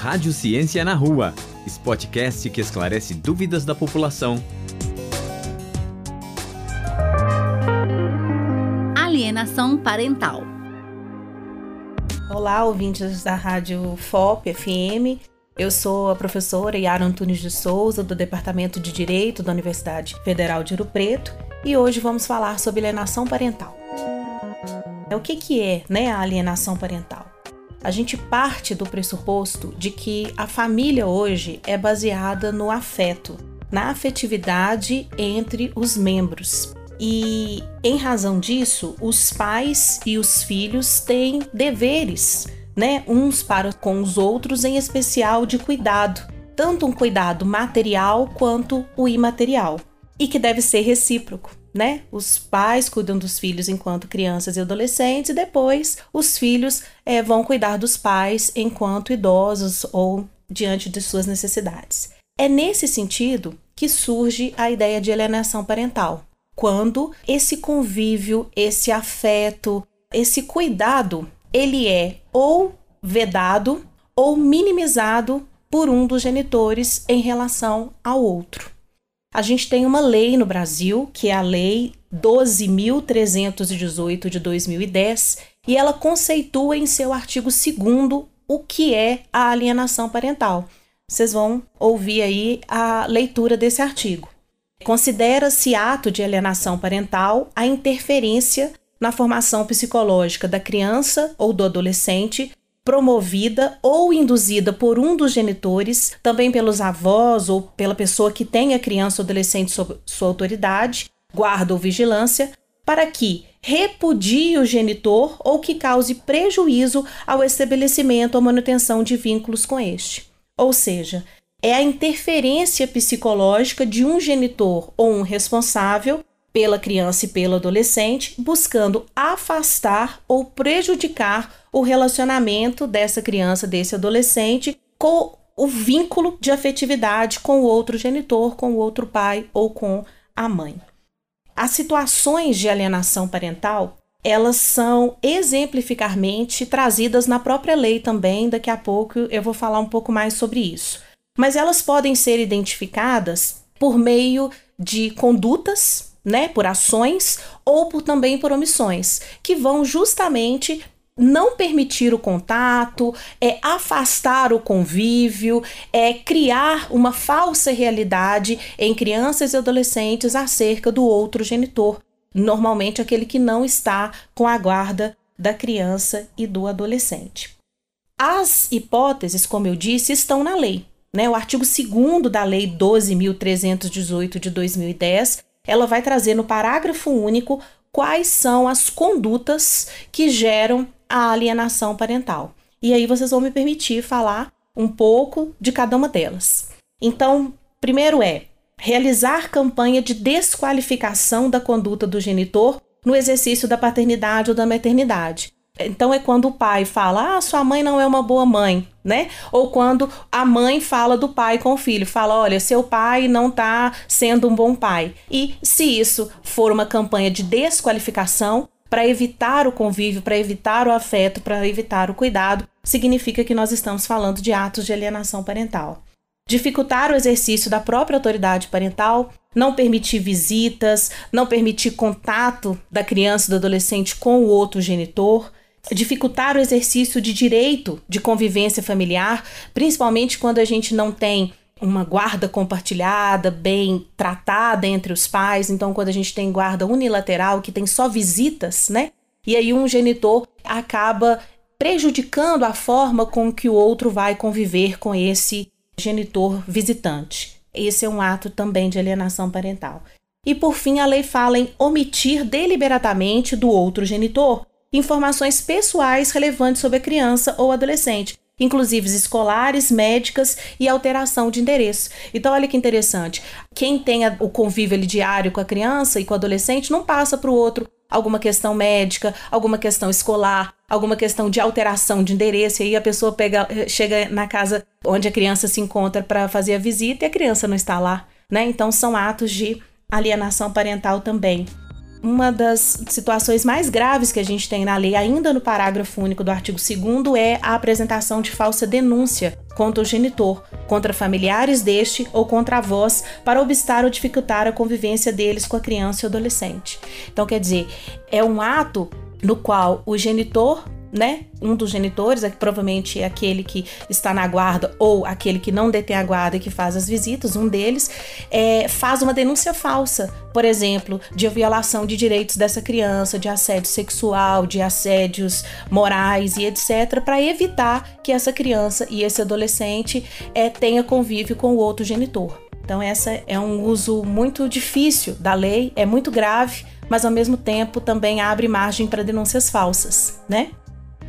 Rádio Ciência na Rua, podcast que esclarece dúvidas da população. Alienação parental. Olá, ouvintes da Rádio FOP FM. Eu sou a professora Yara Antunes de Souza, do Departamento de Direito da Universidade Federal de Ouro Preto, e hoje vamos falar sobre alienação parental. O que, que é né, a alienação parental? A gente parte do pressuposto de que a família hoje é baseada no afeto, na afetividade entre os membros. E, em razão disso, os pais e os filhos têm deveres, né, uns para com os outros, em especial de cuidado, tanto um cuidado material quanto o imaterial, e que deve ser recíproco né? Os pais cuidam dos filhos enquanto crianças e adolescentes, e depois os filhos é, vão cuidar dos pais enquanto idosos ou diante de suas necessidades. É nesse sentido que surge a ideia de alienação parental, quando esse convívio, esse afeto, esse cuidado, ele é ou vedado ou minimizado por um dos genitores em relação ao outro. A gente tem uma lei no Brasil, que é a Lei 12.318 de 2010, e ela conceitua em seu artigo 2 o que é a alienação parental. Vocês vão ouvir aí a leitura desse artigo. Considera-se ato de alienação parental a interferência na formação psicológica da criança ou do adolescente promovida ou induzida por um dos genitores, também pelos avós ou pela pessoa que tem a criança ou adolescente sob sua autoridade, guarda ou vigilância, para que repudie o genitor ou que cause prejuízo ao estabelecimento ou manutenção de vínculos com este. Ou seja, é a interferência psicológica de um genitor ou um responsável pela criança e pelo adolescente, buscando afastar ou prejudicar o relacionamento dessa criança, desse adolescente, com o vínculo de afetividade com o outro genitor, com o outro pai ou com a mãe. As situações de alienação parental, elas são exemplificarmente trazidas na própria lei também, daqui a pouco eu vou falar um pouco mais sobre isso. Mas elas podem ser identificadas por meio de condutas né, por ações ou por, também por omissões, que vão justamente não permitir o contato, é afastar o convívio, é criar uma falsa realidade em crianças e adolescentes acerca do outro genitor, normalmente aquele que não está com a guarda da criança e do adolescente. As hipóteses, como eu disse, estão na lei. Né? O artigo 2 da Lei 12.318 de 2010 ela vai trazer no parágrafo único quais são as condutas que geram a alienação parental. E aí vocês vão me permitir falar um pouco de cada uma delas. Então, primeiro é realizar campanha de desqualificação da conduta do genitor no exercício da paternidade ou da maternidade. Então é quando o pai fala: "Ah, sua mãe não é uma boa mãe", né? Ou quando a mãe fala do pai com o filho, fala: "Olha, seu pai não está sendo um bom pai". E se isso for uma campanha de desqualificação para evitar o convívio, para evitar o afeto, para evitar o cuidado, significa que nós estamos falando de atos de alienação parental. Dificultar o exercício da própria autoridade parental, não permitir visitas, não permitir contato da criança e do adolescente com o outro genitor, dificultar o exercício de direito de convivência familiar, principalmente quando a gente não tem uma guarda compartilhada, bem tratada entre os pais. Então, quando a gente tem guarda unilateral, que tem só visitas, né? E aí um genitor acaba prejudicando a forma com que o outro vai conviver com esse genitor visitante. Esse é um ato também de alienação parental. E por fim, a lei fala em omitir deliberadamente do outro genitor informações pessoais relevantes sobre a criança ou adolescente, inclusive escolares, médicas e alteração de endereço. Então, olha que interessante. Quem tem o convívio ali, diário com a criança e com o adolescente não passa para o outro alguma questão médica, alguma questão escolar, alguma questão de alteração de endereço, e aí a pessoa pega, chega na casa onde a criança se encontra para fazer a visita e a criança não está lá, né? Então são atos de alienação parental também. Uma das situações mais graves que a gente tem na lei, ainda no parágrafo único do artigo 2, é a apresentação de falsa denúncia contra o genitor, contra familiares deste ou contra avós, para obstar ou dificultar a convivência deles com a criança e adolescente. Então, quer dizer, é um ato no qual o genitor né? Um dos genitores, é, provavelmente é aquele que está na guarda ou aquele que não detém a guarda e que faz as visitas, um deles, é, faz uma denúncia falsa, por exemplo, de violação de direitos dessa criança, de assédio sexual, de assédios morais e etc., para evitar que essa criança e esse adolescente é, tenha convívio com o outro genitor. Então, essa é um uso muito difícil da lei, é muito grave, mas ao mesmo tempo também abre margem para denúncias falsas, né?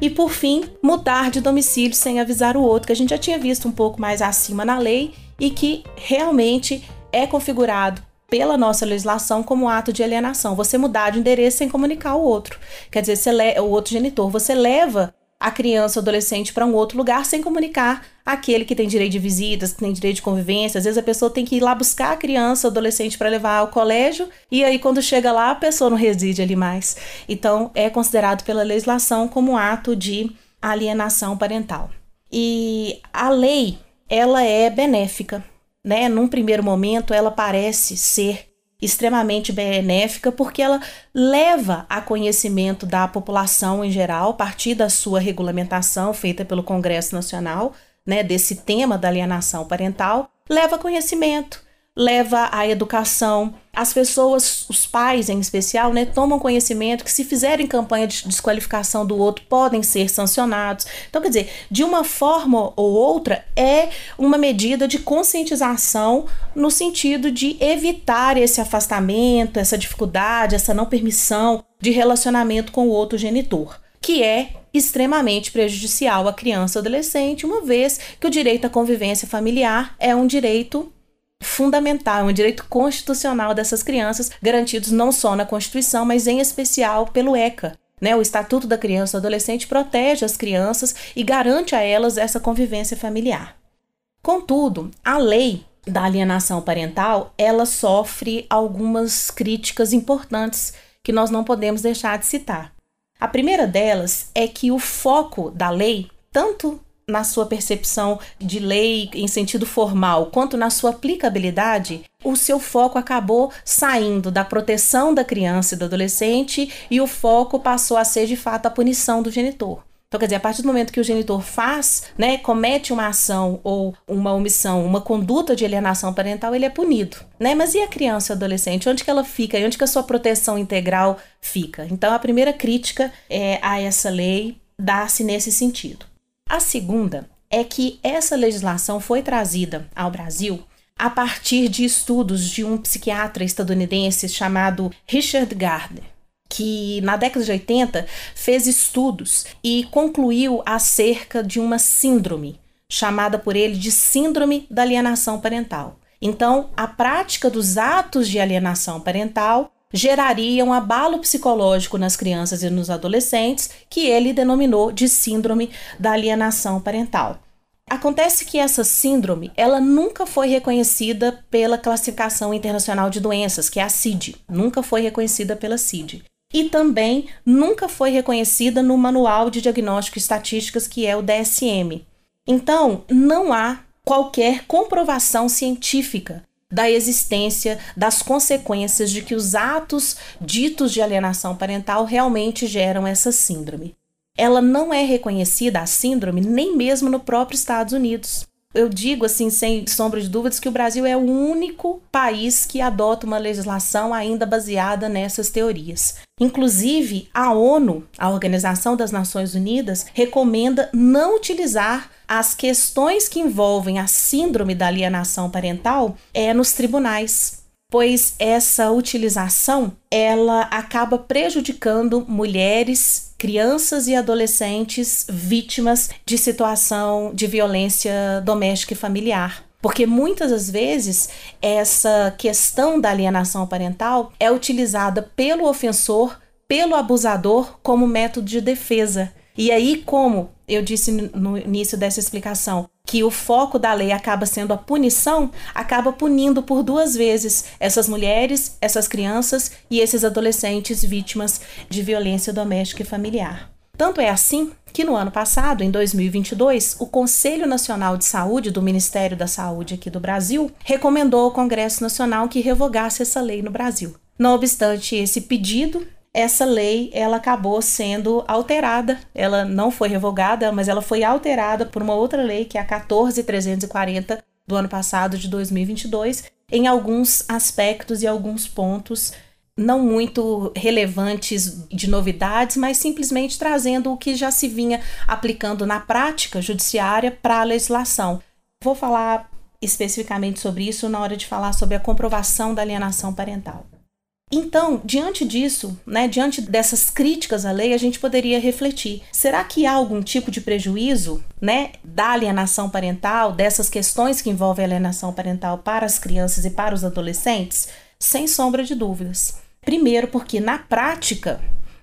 E por fim, mudar de domicílio sem avisar o outro, que a gente já tinha visto um pouco mais acima na lei e que realmente é configurado pela nossa legislação como ato de alienação. Você mudar de endereço sem comunicar o outro. Quer dizer, o outro genitor, você leva a criança ou adolescente para um outro lugar sem comunicar aquele que tem direito de visitas, que tem direito de convivência. Às vezes a pessoa tem que ir lá buscar a criança ou adolescente para levar ao colégio e aí quando chega lá a pessoa não reside ali mais. Então é considerado pela legislação como ato de alienação parental. E a lei, ela é benéfica, né? Num primeiro momento ela parece ser extremamente benéfica porque ela leva a conhecimento da população em geral, a partir da sua regulamentação feita pelo Congresso Nacional, né, desse tema da alienação parental, leva conhecimento leva à educação. As pessoas, os pais em especial, né, tomam conhecimento que se fizerem campanha de desqualificação do outro podem ser sancionados. Então, quer dizer, de uma forma ou outra, é uma medida de conscientização no sentido de evitar esse afastamento, essa dificuldade, essa não permissão de relacionamento com o outro genitor, que é extremamente prejudicial à criança ou adolescente, uma vez que o direito à convivência familiar é um direito fundamental, um direito constitucional dessas crianças, garantidos não só na Constituição, mas em especial pelo ECA. Né? O Estatuto da Criança e do Adolescente protege as crianças e garante a elas essa convivência familiar. Contudo, a lei da alienação parental, ela sofre algumas críticas importantes que nós não podemos deixar de citar. A primeira delas é que o foco da lei, tanto na sua percepção de lei em sentido formal, quanto na sua aplicabilidade, o seu foco acabou saindo da proteção da criança e do adolescente e o foco passou a ser de fato a punição do genitor. Então, quer dizer, a partir do momento que o genitor faz, né, comete uma ação ou uma omissão, uma conduta de alienação parental, ele é punido, né? Mas e a criança e o adolescente? Onde que ela fica? E onde que a sua proteção integral fica? Então, a primeira crítica é, a essa lei dá-se nesse sentido. A segunda é que essa legislação foi trazida ao Brasil a partir de estudos de um psiquiatra estadunidense chamado Richard Gardner, que na década de 80 fez estudos e concluiu acerca de uma síndrome chamada por ele de síndrome da alienação parental. Então, a prática dos atos de alienação parental geraria um abalo psicológico nas crianças e nos adolescentes, que ele denominou de síndrome da alienação parental. Acontece que essa síndrome, ela nunca foi reconhecida pela Classificação Internacional de Doenças, que é a CID, nunca foi reconhecida pela CID. E também nunca foi reconhecida no Manual de Diagnóstico e Estatísticas, que é o DSM. Então, não há qualquer comprovação científica da existência das consequências de que os atos ditos de alienação parental realmente geram essa síndrome. Ela não é reconhecida, a síndrome, nem mesmo no próprio Estados Unidos. Eu digo assim, sem sombra de dúvidas, que o Brasil é o único país que adota uma legislação ainda baseada nessas teorias. Inclusive, a ONU, a Organização das Nações Unidas, recomenda não utilizar as questões que envolvem a síndrome da alienação parental é nos tribunais pois essa utilização ela acaba prejudicando mulheres, crianças e adolescentes vítimas de situação de violência doméstica e familiar. Porque muitas das vezes essa questão da alienação parental é utilizada pelo ofensor, pelo abusador, como método de defesa. E aí, como eu disse no início dessa explicação, que o foco da lei acaba sendo a punição, acaba punindo por duas vezes essas mulheres, essas crianças e esses adolescentes vítimas de violência doméstica e familiar. Tanto é assim que no ano passado, em 2022, o Conselho Nacional de Saúde do Ministério da Saúde aqui do Brasil recomendou ao Congresso Nacional que revogasse essa lei no Brasil. Não obstante esse pedido, essa lei ela acabou sendo alterada. Ela não foi revogada, mas ela foi alterada por uma outra lei, que é a 14340 do ano passado, de 2022, em alguns aspectos e alguns pontos não muito relevantes de novidades, mas simplesmente trazendo o que já se vinha aplicando na prática judiciária para a legislação. Vou falar especificamente sobre isso na hora de falar sobre a comprovação da alienação parental. Então, diante disso, né, diante dessas críticas à lei, a gente poderia refletir: será que há algum tipo de prejuízo, né, da alienação parental, dessas questões que envolvem alienação parental para as crianças e para os adolescentes? Sem sombra de dúvidas. Primeiro, porque na prática,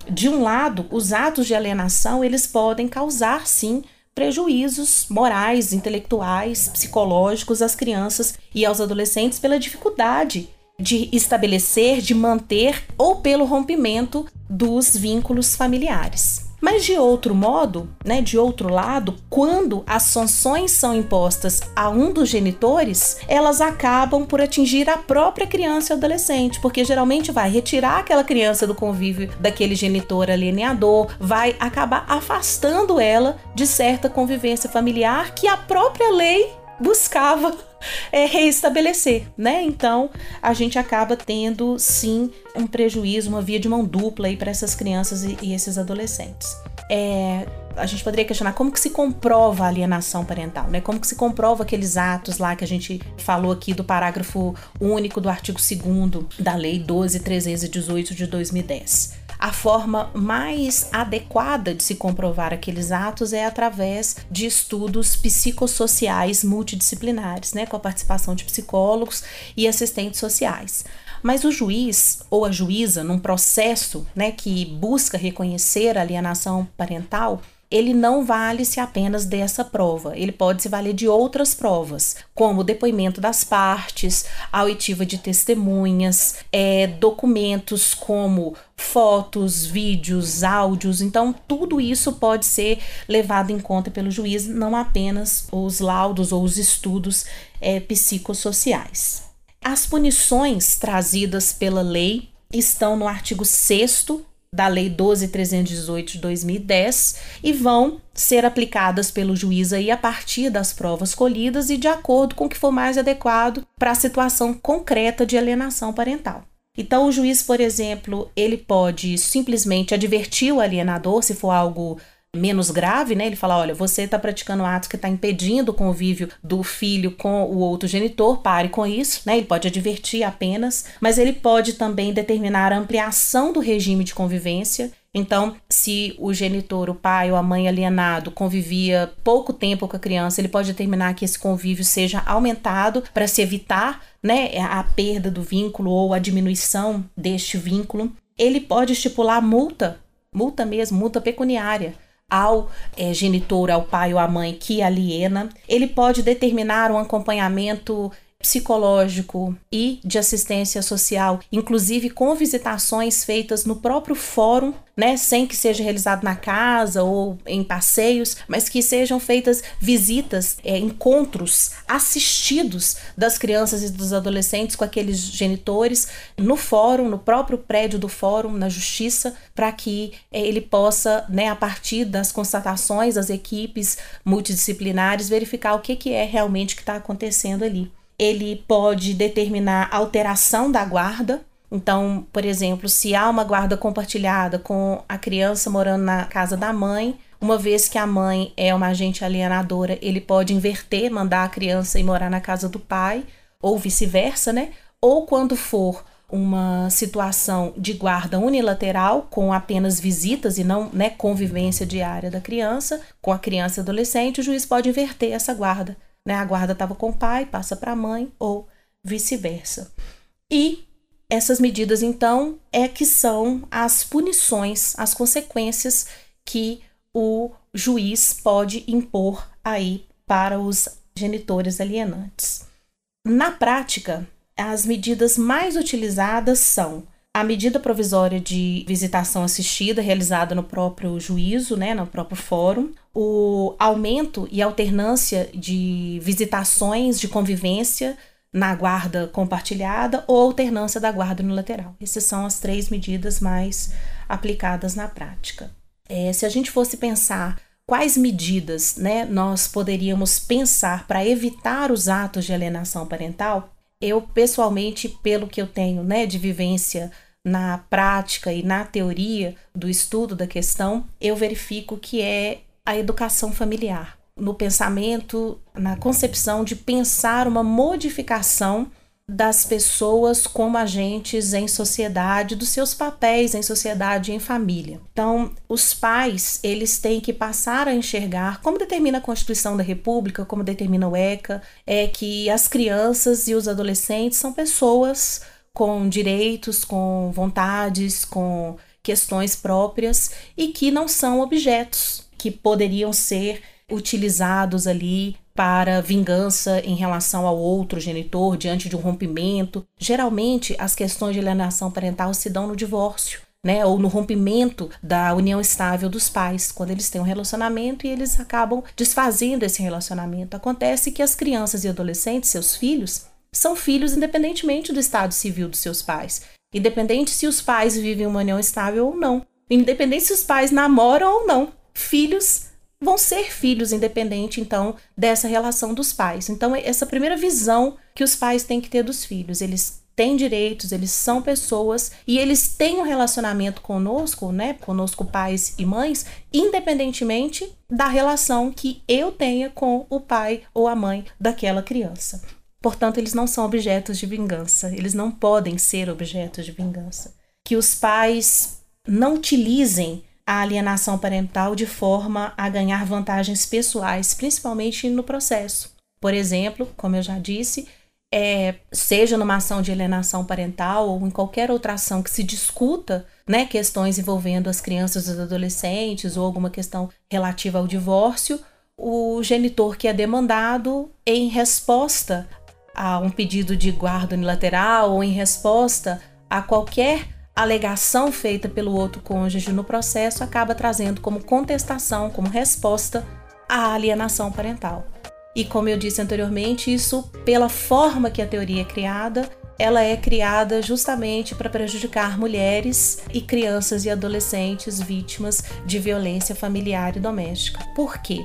de um lado, os atos de alienação eles podem causar sim prejuízos morais, intelectuais, psicológicos às crianças e aos adolescentes pela dificuldade de estabelecer, de manter ou pelo rompimento dos vínculos familiares. Mas de outro modo, né, de outro lado, quando as sanções são impostas a um dos genitores, elas acabam por atingir a própria criança e adolescente, porque geralmente vai retirar aquela criança do convívio daquele genitor alieneador, vai acabar afastando ela de certa convivência familiar que a própria lei buscava é, reestabelecer, né? Então a gente acaba tendo sim um prejuízo, uma via de mão dupla aí para essas crianças e, e esses adolescentes. É, a gente poderia questionar como que se comprova a alienação parental, né? Como que se comprova aqueles atos lá que a gente falou aqui do parágrafo único do artigo 2 da Lei 12.318 de 2010 a forma mais adequada de se comprovar aqueles atos é através de estudos psicossociais multidisciplinares, né, com a participação de psicólogos e assistentes sociais. Mas o juiz ou a juíza, num processo né, que busca reconhecer a alienação parental, ele não vale-se apenas dessa prova, ele pode se valer de outras provas, como depoimento das partes, a oitiva de testemunhas, é, documentos como fotos, vídeos, áudios. Então, tudo isso pode ser levado em conta pelo juiz, não apenas os laudos ou os estudos é, psicossociais. As punições trazidas pela lei estão no artigo 6 da Lei 12.318 de 2010 e vão ser aplicadas pelo juiz aí a partir das provas colhidas e de acordo com o que for mais adequado para a situação concreta de alienação parental. Então, o juiz, por exemplo, ele pode simplesmente advertir o alienador se for algo menos grave, né? Ele fala: olha, você está praticando atos que está impedindo o convívio do filho com o outro genitor, pare com isso, né? Ele pode advertir apenas, mas ele pode também determinar a ampliação do regime de convivência. Então, se o genitor, o pai ou a mãe alienado convivia pouco tempo com a criança, ele pode determinar que esse convívio seja aumentado para se evitar né, a perda do vínculo ou a diminuição deste vínculo. Ele pode estipular multa, multa mesmo, multa pecuniária ao é, genitor, ao pai ou à mãe que aliena. Ele pode determinar um acompanhamento psicológico e de assistência social, inclusive com visitações feitas no próprio fórum, né, sem que seja realizado na casa ou em passeios, mas que sejam feitas visitas, é, encontros assistidos das crianças e dos adolescentes com aqueles genitores no fórum, no próprio prédio do fórum, na justiça, para que é, ele possa, né, a partir das constatações das equipes multidisciplinares, verificar o que, que é realmente que está acontecendo ali ele pode determinar alteração da guarda. Então, por exemplo, se há uma guarda compartilhada com a criança morando na casa da mãe, uma vez que a mãe é uma agente alienadora, ele pode inverter, mandar a criança ir morar na casa do pai, ou vice-versa, né? Ou quando for uma situação de guarda unilateral, com apenas visitas e não né, convivência diária da criança, com a criança e adolescente, o juiz pode inverter essa guarda né? A guarda estava com o pai, passa para a mãe ou vice-versa. E essas medidas, então, é que são as punições, as consequências que o juiz pode impor aí para os genitores alienantes. Na prática, as medidas mais utilizadas são a medida provisória de visitação assistida realizada no próprio juízo, né, no próprio fórum, o aumento e alternância de visitações de convivência na guarda compartilhada ou alternância da guarda unilateral. Essas são as três medidas mais aplicadas na prática. É, se a gente fosse pensar quais medidas né, nós poderíamos pensar para evitar os atos de alienação parental, eu pessoalmente, pelo que eu tenho né, de vivência na prática e na teoria do estudo da questão, eu verifico que é a educação familiar. No pensamento, na concepção de pensar uma modificação das pessoas como agentes em sociedade, dos seus papéis em sociedade e em família. Então, os pais, eles têm que passar a enxergar, como determina a Constituição da República, como determina o ECA, é que as crianças e os adolescentes são pessoas com direitos, com vontades, com questões próprias e que não são objetos que poderiam ser utilizados ali para vingança em relação ao outro genitor diante de um rompimento. Geralmente, as questões de alienação parental se dão no divórcio. Né, ou no rompimento da união estável dos pais, quando eles têm um relacionamento e eles acabam desfazendo esse relacionamento. Acontece que as crianças e adolescentes, seus filhos, são filhos independentemente do estado civil dos seus pais, independente se os pais vivem uma união estável ou não, independente se os pais namoram ou não. Filhos vão ser filhos independente então dessa relação dos pais. Então essa primeira visão que os pais têm que ter dos filhos, eles têm direitos, eles são pessoas e eles têm um relacionamento conosco, né, conosco pais e mães, independentemente da relação que eu tenha com o pai ou a mãe daquela criança. Portanto, eles não são objetos de vingança, eles não podem ser objetos de vingança. Que os pais não utilizem a alienação parental de forma a ganhar vantagens pessoais, principalmente no processo. Por exemplo, como eu já disse, é, seja numa ação de alienação parental ou em qualquer outra ação que se discuta né, questões envolvendo as crianças e os adolescentes ou alguma questão relativa ao divórcio, o genitor que é demandado, em resposta a um pedido de guarda unilateral ou em resposta a qualquer alegação feita pelo outro cônjuge no processo acaba trazendo como contestação, como resposta, a alienação parental. E como eu disse anteriormente, isso, pela forma que a teoria é criada, ela é criada justamente para prejudicar mulheres e crianças e adolescentes vítimas de violência familiar e doméstica. Por quê?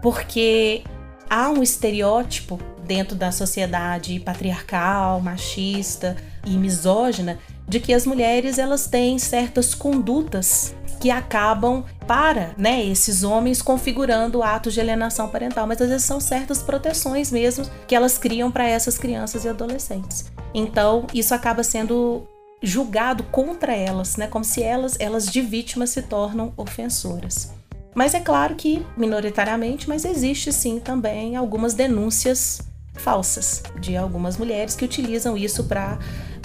Porque há um estereótipo dentro da sociedade patriarcal, machista e misógina de que as mulheres elas têm certas condutas que acabam para né, esses homens configurando atos de alienação parental, mas às vezes são certas proteções mesmo que elas criam para essas crianças e adolescentes. Então isso acaba sendo julgado contra elas, né, como se elas, elas de vítimas se tornam ofensoras. Mas é claro que minoritariamente, mas existe sim também algumas denúncias falsas de algumas mulheres que utilizam isso para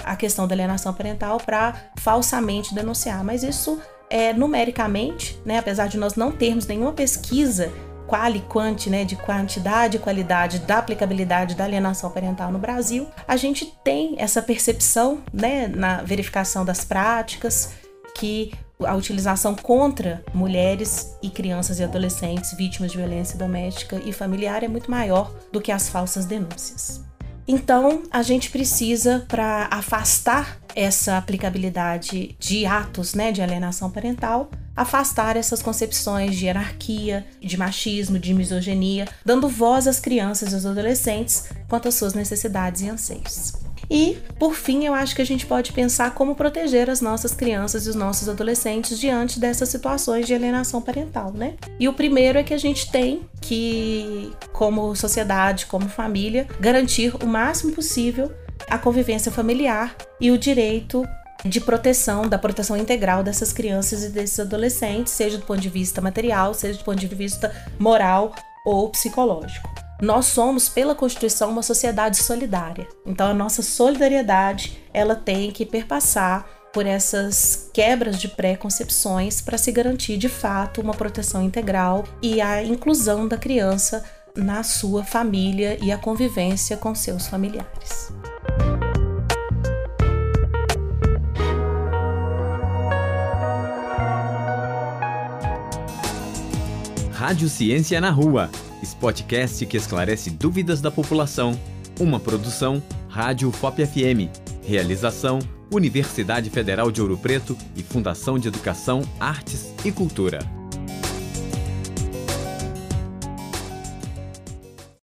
a questão da alienação parental para falsamente denunciar. Mas isso é numericamente, né, apesar de nós não termos nenhuma pesquisa qual e quanti, né, de quantidade e qualidade da aplicabilidade da alienação parental no Brasil, a gente tem essa percepção, né, na verificação das práticas, que a utilização contra mulheres e crianças e adolescentes vítimas de violência doméstica e familiar é muito maior do que as falsas denúncias. Então, a gente precisa, para afastar essa aplicabilidade de atos né, de alienação parental, afastar essas concepções de hierarquia, de machismo, de misoginia, dando voz às crianças e aos adolescentes quanto às suas necessidades e anseios. E, por fim, eu acho que a gente pode pensar como proteger as nossas crianças e os nossos adolescentes diante dessas situações de alienação parental, né? E o primeiro é que a gente tem que, como sociedade, como família, garantir o máximo possível a convivência familiar e o direito de proteção, da proteção integral dessas crianças e desses adolescentes, seja do ponto de vista material, seja do ponto de vista moral ou psicológico nós somos, pela Constituição, uma sociedade solidária. Então a nossa solidariedade, ela tem que perpassar por essas quebras de preconcepções para se garantir de fato uma proteção integral e a inclusão da criança na sua família e a convivência com seus familiares. Rádio Ciência na Rua Spotcast que esclarece dúvidas da população. Uma produção Rádio FOP FM. Realização Universidade Federal de Ouro Preto e Fundação de Educação, Artes e Cultura.